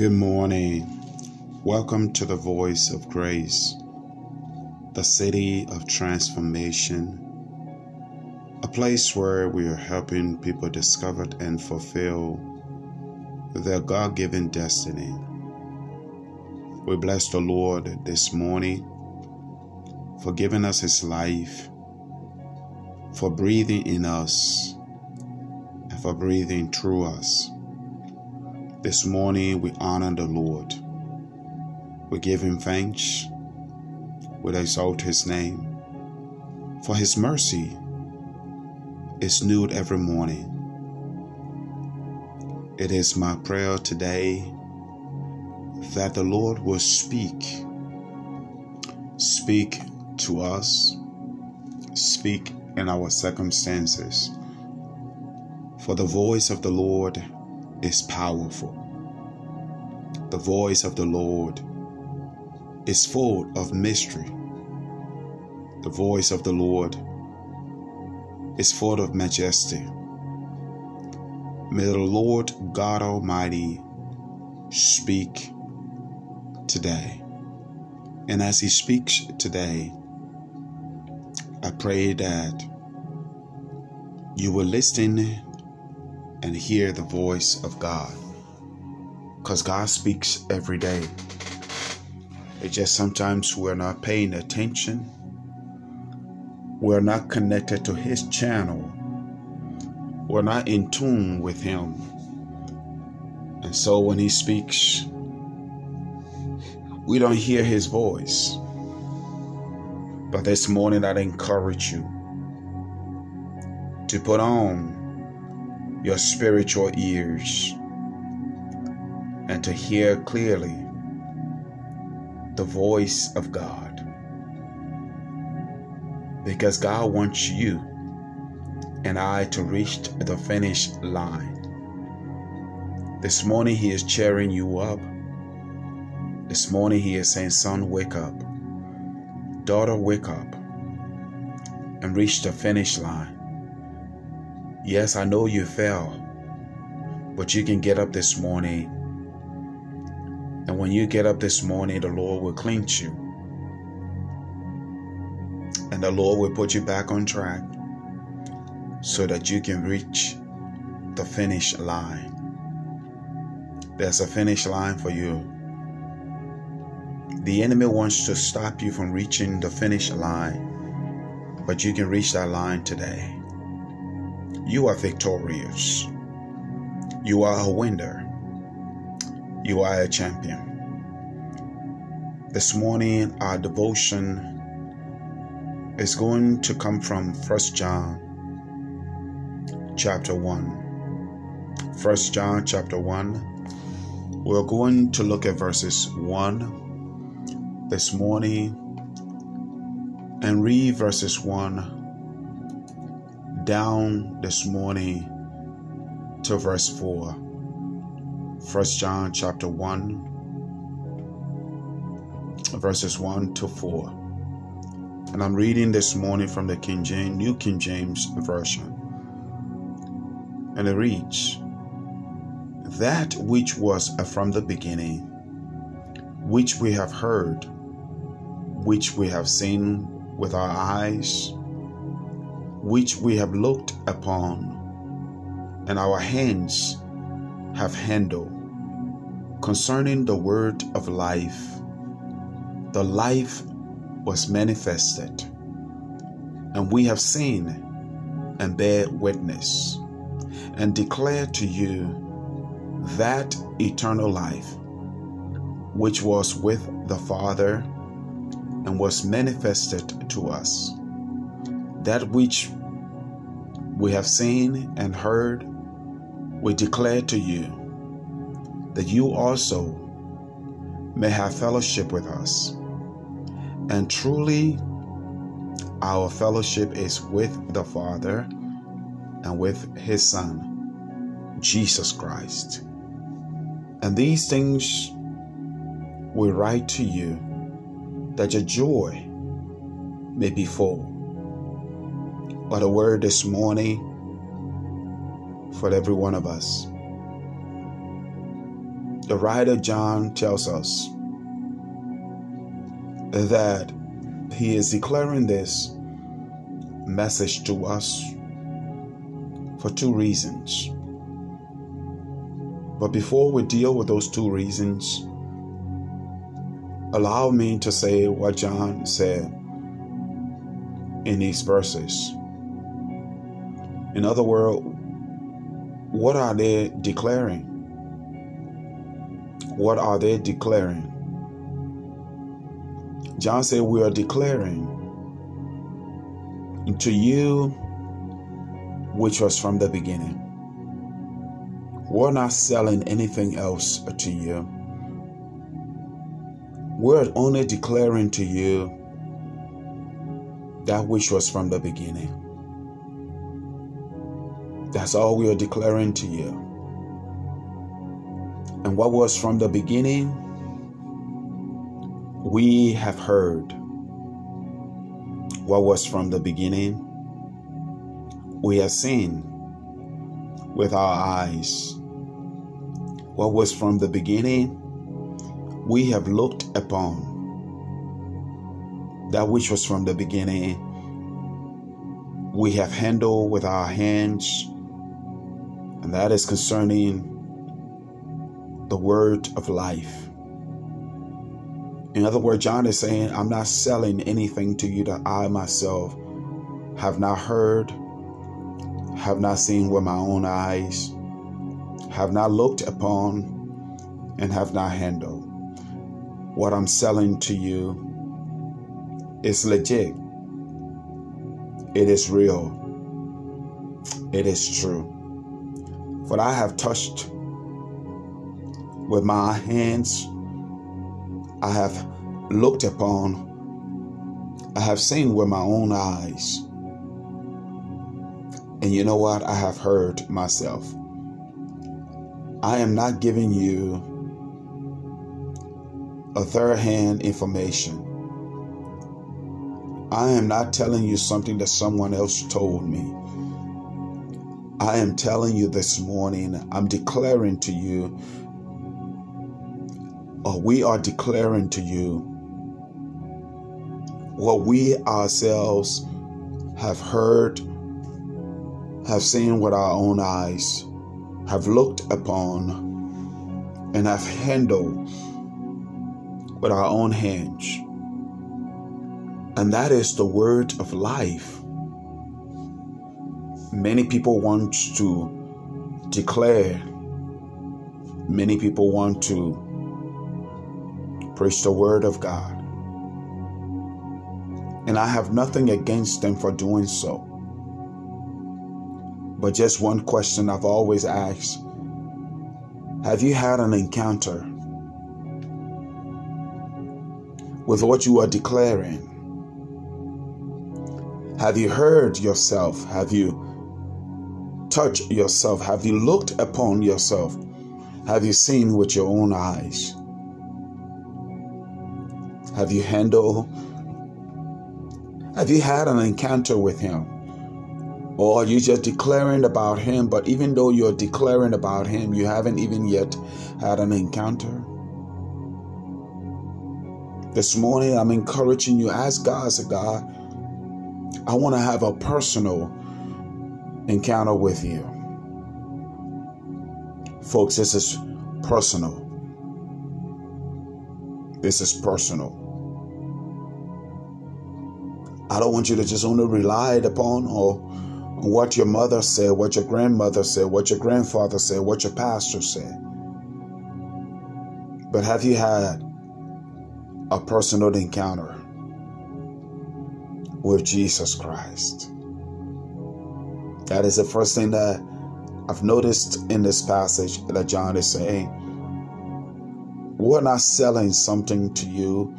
Good morning. Welcome to the Voice of Grace, the city of transformation, a place where we are helping people discover and fulfill their God given destiny. We bless the Lord this morning for giving us His life, for breathing in us, and for breathing through us. This morning we honor the Lord. We give him thanks. We exalt his name. For his mercy is new every morning. It is my prayer today that the Lord will speak. Speak to us. Speak in our circumstances. For the voice of the Lord is powerful. The voice of the Lord is full of mystery. The voice of the Lord is full of majesty. May the Lord God Almighty speak today. And as He speaks today, I pray that you will listen and hear the voice of God. Because God speaks every day. It's just sometimes we're not paying attention. We're not connected to His channel. We're not in tune with Him. And so when He speaks, we don't hear His voice. But this morning, I'd encourage you to put on your spiritual ears and to hear clearly the voice of God. Because God wants you and I to reach the finish line. This morning, He is cheering you up. This morning, He is saying, Son, wake up. Daughter, wake up and reach the finish line. Yes, I know you fell, but you can get up this morning. And when you get up this morning, the Lord will cleanse you. And the Lord will put you back on track so that you can reach the finish line. There's a finish line for you. The enemy wants to stop you from reaching the finish line, but you can reach that line today. You are victorious. You are a winner. You are a champion. This morning, our devotion is going to come from 1 John chapter 1. 1 John chapter 1. We're going to look at verses 1 this morning and read verses 1 down this morning to verse 4. 1 John chapter 1 verses 1 to 4. And I'm reading this morning from the King James New King James version. And it reads That which was from the beginning, which we have heard, which we have seen with our eyes, which we have looked upon, and our hands have handled, concerning the word of life. The life was manifested, and we have seen and bear witness, and declare to you that eternal life which was with the Father and was manifested to us that which we have seen and heard, we declare to you, that you also may have fellowship with us. And truly, our fellowship is with the Father and with His Son, Jesus Christ. And these things we write to you that your joy may be full. What a word this morning for every one of us. the writer John tells us that he is declaring this message to us for two reasons. But before we deal with those two reasons, allow me to say what John said in these verses. In other words, what are they declaring? What are they declaring? John said, We are declaring to you which was from the beginning. We're not selling anything else to you. We're only declaring to you that which was from the beginning. That's all we are declaring to you. And what was from the beginning, we have heard. What was from the beginning, we have seen with our eyes. What was from the beginning, we have looked upon. That which was from the beginning, we have handled with our hands and that is concerning the word of life. In other words, John is saying, I'm not selling anything to you that I myself have not heard, have not seen with my own eyes, have not looked upon, and have not handled. What I'm selling to you is legit, it is real, it is true. What I have touched with my hands, I have looked upon, I have seen with my own eyes. And you know what? I have heard myself. I am not giving you a third hand information. I am not telling you something that someone else told me. I am telling you this morning, I'm declaring to you, or we are declaring to you, what we ourselves have heard, have seen with our own eyes, have looked upon, and have handled with our own hands. And that is the word of life. Many people want to declare, many people want to preach the word of God. And I have nothing against them for doing so. But just one question I've always asked Have you had an encounter with what you are declaring? Have you heard yourself? Have you touch yourself? Have you looked upon yourself? Have you seen with your own eyes? Have you handled? Have you had an encounter with Him? Or are you just declaring about Him, but even though you're declaring about Him, you haven't even yet had an encounter? This morning, I'm encouraging you, ask God, say, God, I want to have a personal encounter with you. Folks, this is personal. This is personal. I don't want you to just only rely upon or what your mother said, what your grandmother said, what your grandfather said, what your pastor said. But have you had a personal encounter with Jesus Christ? That is the first thing that I've noticed in this passage that John is saying. We're not selling something to you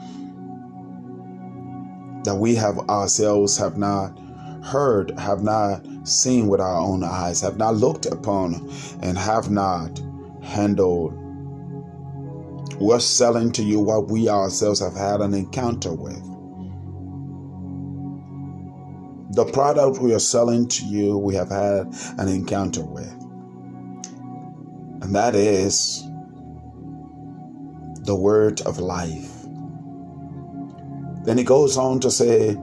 that we have ourselves have not heard, have not seen with our own eyes, have not looked upon, and have not handled. We're selling to you what we ourselves have had an encounter with. The product we are selling to you, we have had an encounter with. And that is the word of life. Then he goes on to say,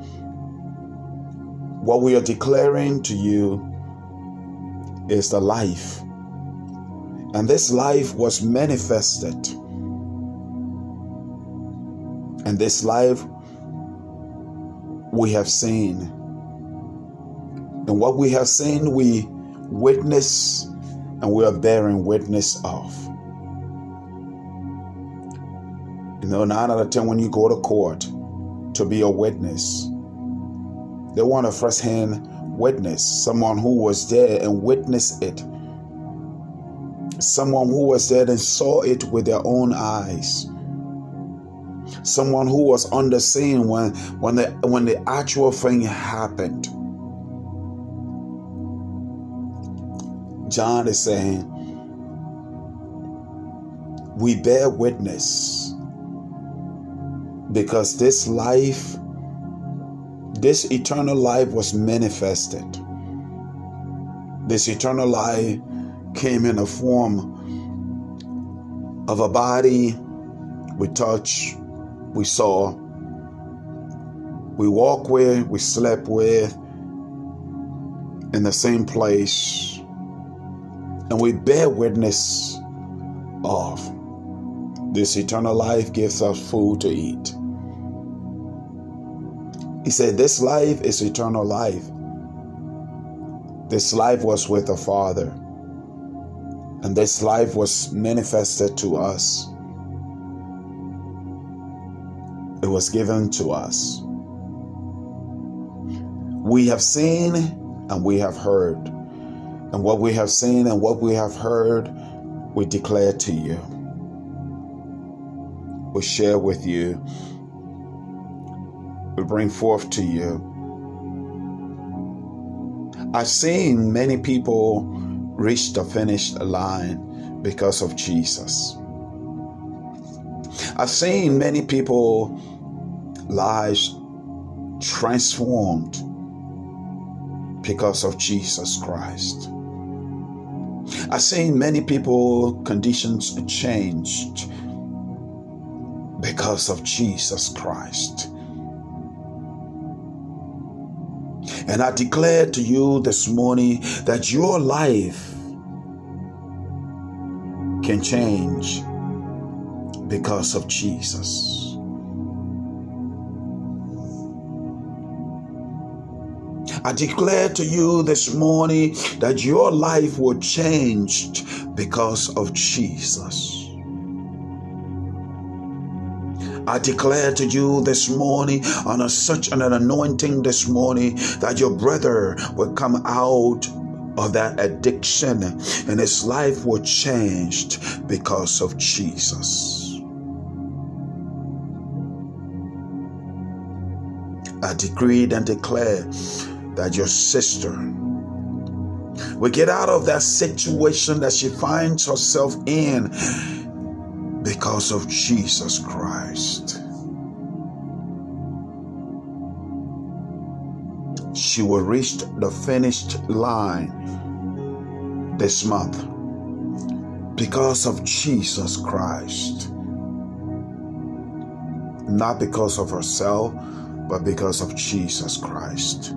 What we are declaring to you is the life. And this life was manifested. And this life we have seen. And what we have seen, we witness and we are bearing witness of. You know, nine out of ten, when you go to court to be a witness, they want a first hand witness, someone who was there and witnessed it, someone who was there and saw it with their own eyes. Someone who was on the scene when when the when the actual thing happened. John is saying, We bear witness because this life, this eternal life was manifested. This eternal life came in the form of a body we touch, we saw, we walk with, we slept with, in the same place, and we bear witness of. This eternal life gives us food to eat. He said, This life is eternal life. This life was with the Father, and this life was manifested to us. It was given to us. We have seen and we have heard. And what we have seen and what we have heard, we declare to you. We share with you. We bring forth to you. I've seen many people reach the finish line because of Jesus. I've seen many people lives transformed because of Jesus Christ. I've seen many people conditions changed because of Jesus Christ. And I declare to you this morning that your life can change because of Jesus. I declare to you this morning that your life will change because of Jesus. I declare to you this morning on a, such an anointing this morning that your brother will come out of that addiction and his life will change because of Jesus. I decreed and declare that your sister will get out of that situation that she finds herself in because of Jesus Christ. She will reach the finished line this month because of Jesus Christ. Not because of herself, but because of Jesus Christ.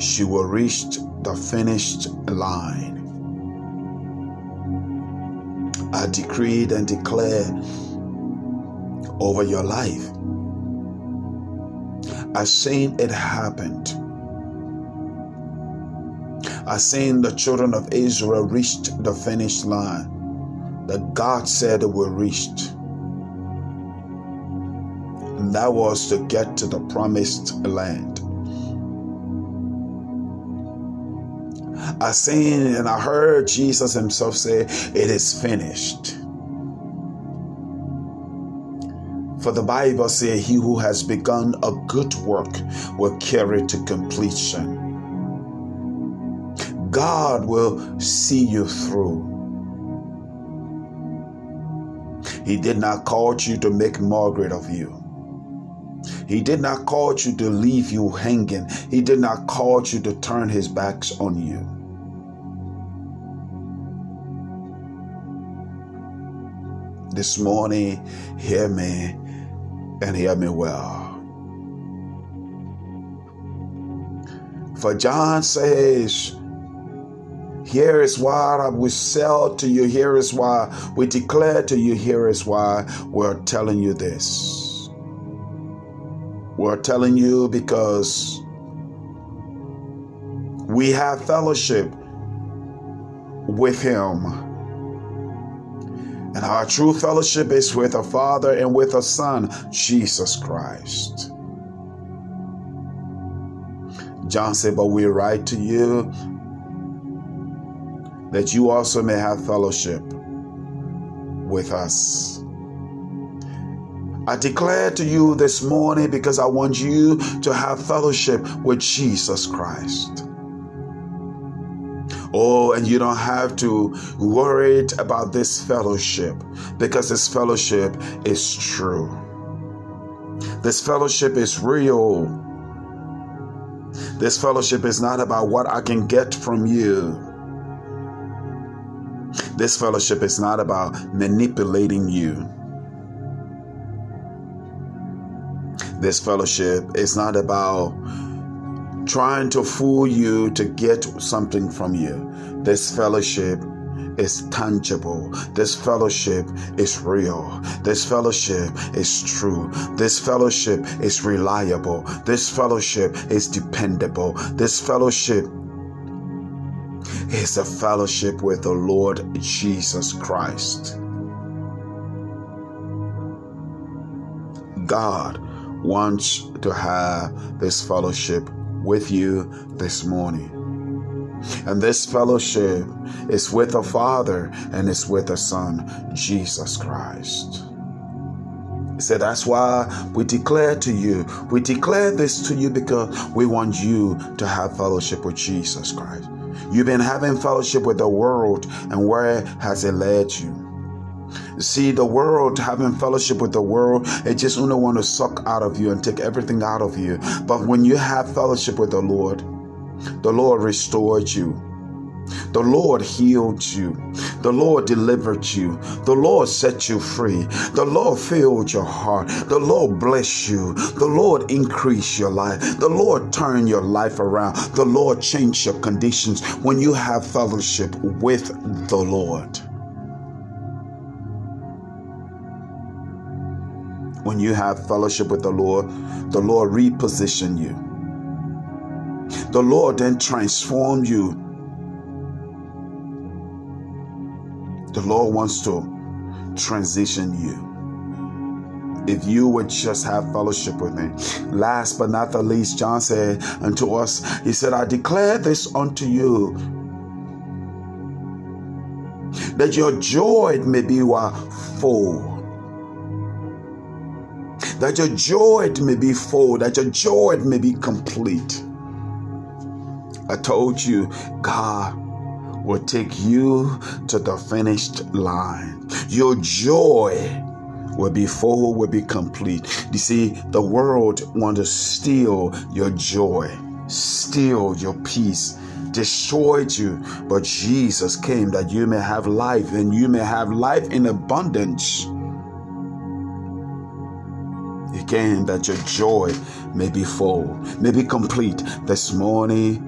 She will reach the finished line. I decreed and declare over your life. I seen it happened. I seen the children of Israel reached the finish line that God said it will reach. And that was to get to the promised land. I seen and I heard Jesus himself say, It is finished. For the Bible says, He who has begun a good work will carry it to completion. God will see you through. He did not call you to make Margaret of you. He did not call you to leave you hanging. He did not call you to turn his backs on you. This morning, hear me and hear me well. For John says, here is why we sell to you. Here is why we declare to you. Here is why we're telling you this. We're telling you because we have fellowship with Him. And our true fellowship is with a Father and with a Son, Jesus Christ. John said, But we write to you that you also may have fellowship with us. I declare to you this morning because I want you to have fellowship with Jesus Christ. Oh, and you don't have to worry about this fellowship because this fellowship is true. This fellowship is real. This fellowship is not about what I can get from you. This fellowship is not about manipulating you. This fellowship is not about trying to fool you to get something from you. This fellowship is tangible. This fellowship is real. This fellowship is true. This fellowship is reliable. This fellowship is dependable. This fellowship is a fellowship with the Lord Jesus Christ. God wants to have this fellowship with you this morning. And this fellowship is with the Father and it's with the Son, Jesus Christ. Said, That's why we declare to you, we declare this to you because we want you to have fellowship with Jesus Christ. You've been having fellowship with the world, and where has it led you? See, the world, having fellowship with the world, it just only want to suck out of you and take everything out of you. But when you have fellowship with the Lord, the Lord restored you. The Lord healed you. The Lord delivered you. The Lord set you free. The Lord filled your heart. The Lord bless you. The Lord increase your life. The Lord turn your life around. The Lord change your conditions when you have fellowship with the Lord. When you have fellowship with the Lord, the Lord reposition you. The Lord then transform you The Lord wants to transition you. If you would just have fellowship with me. Last but not the least, John said unto us, He said, I declare this unto you that your joy may be full. That your joy may be full, that your joy may be complete. I told you, God will take you to the finished line. Your joy will be full, will be complete. You see, the world want to steal your joy, steal your peace, destroyed you. But Jesus came that you may have life and you may have life in abundance. Came that your joy may be full, may be complete. This morning,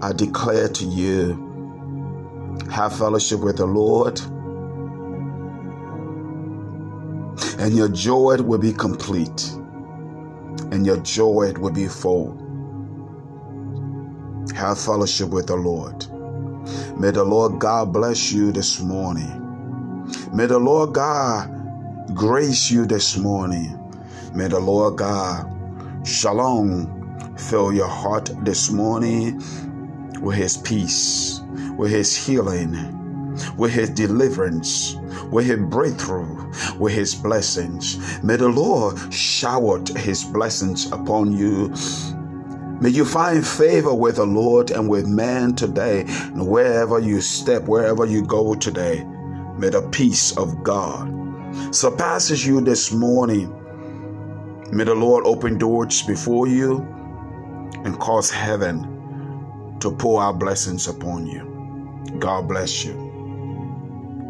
I declare to you have fellowship with the Lord, and your joy will be complete, and your joy will be full. Have fellowship with the Lord. May the Lord God bless you this morning. May the Lord God grace you this morning. May the Lord God, shalom, fill your heart this morning with His peace, with His healing, with His deliverance, with His breakthrough, with His blessings. May the Lord shower His blessings upon you. May you find favor with the Lord and with man today, and wherever you step, wherever you go today. May the peace of God surpasses you this morning. May the Lord open doors before you and cause heaven to pour out blessings upon you. God bless you.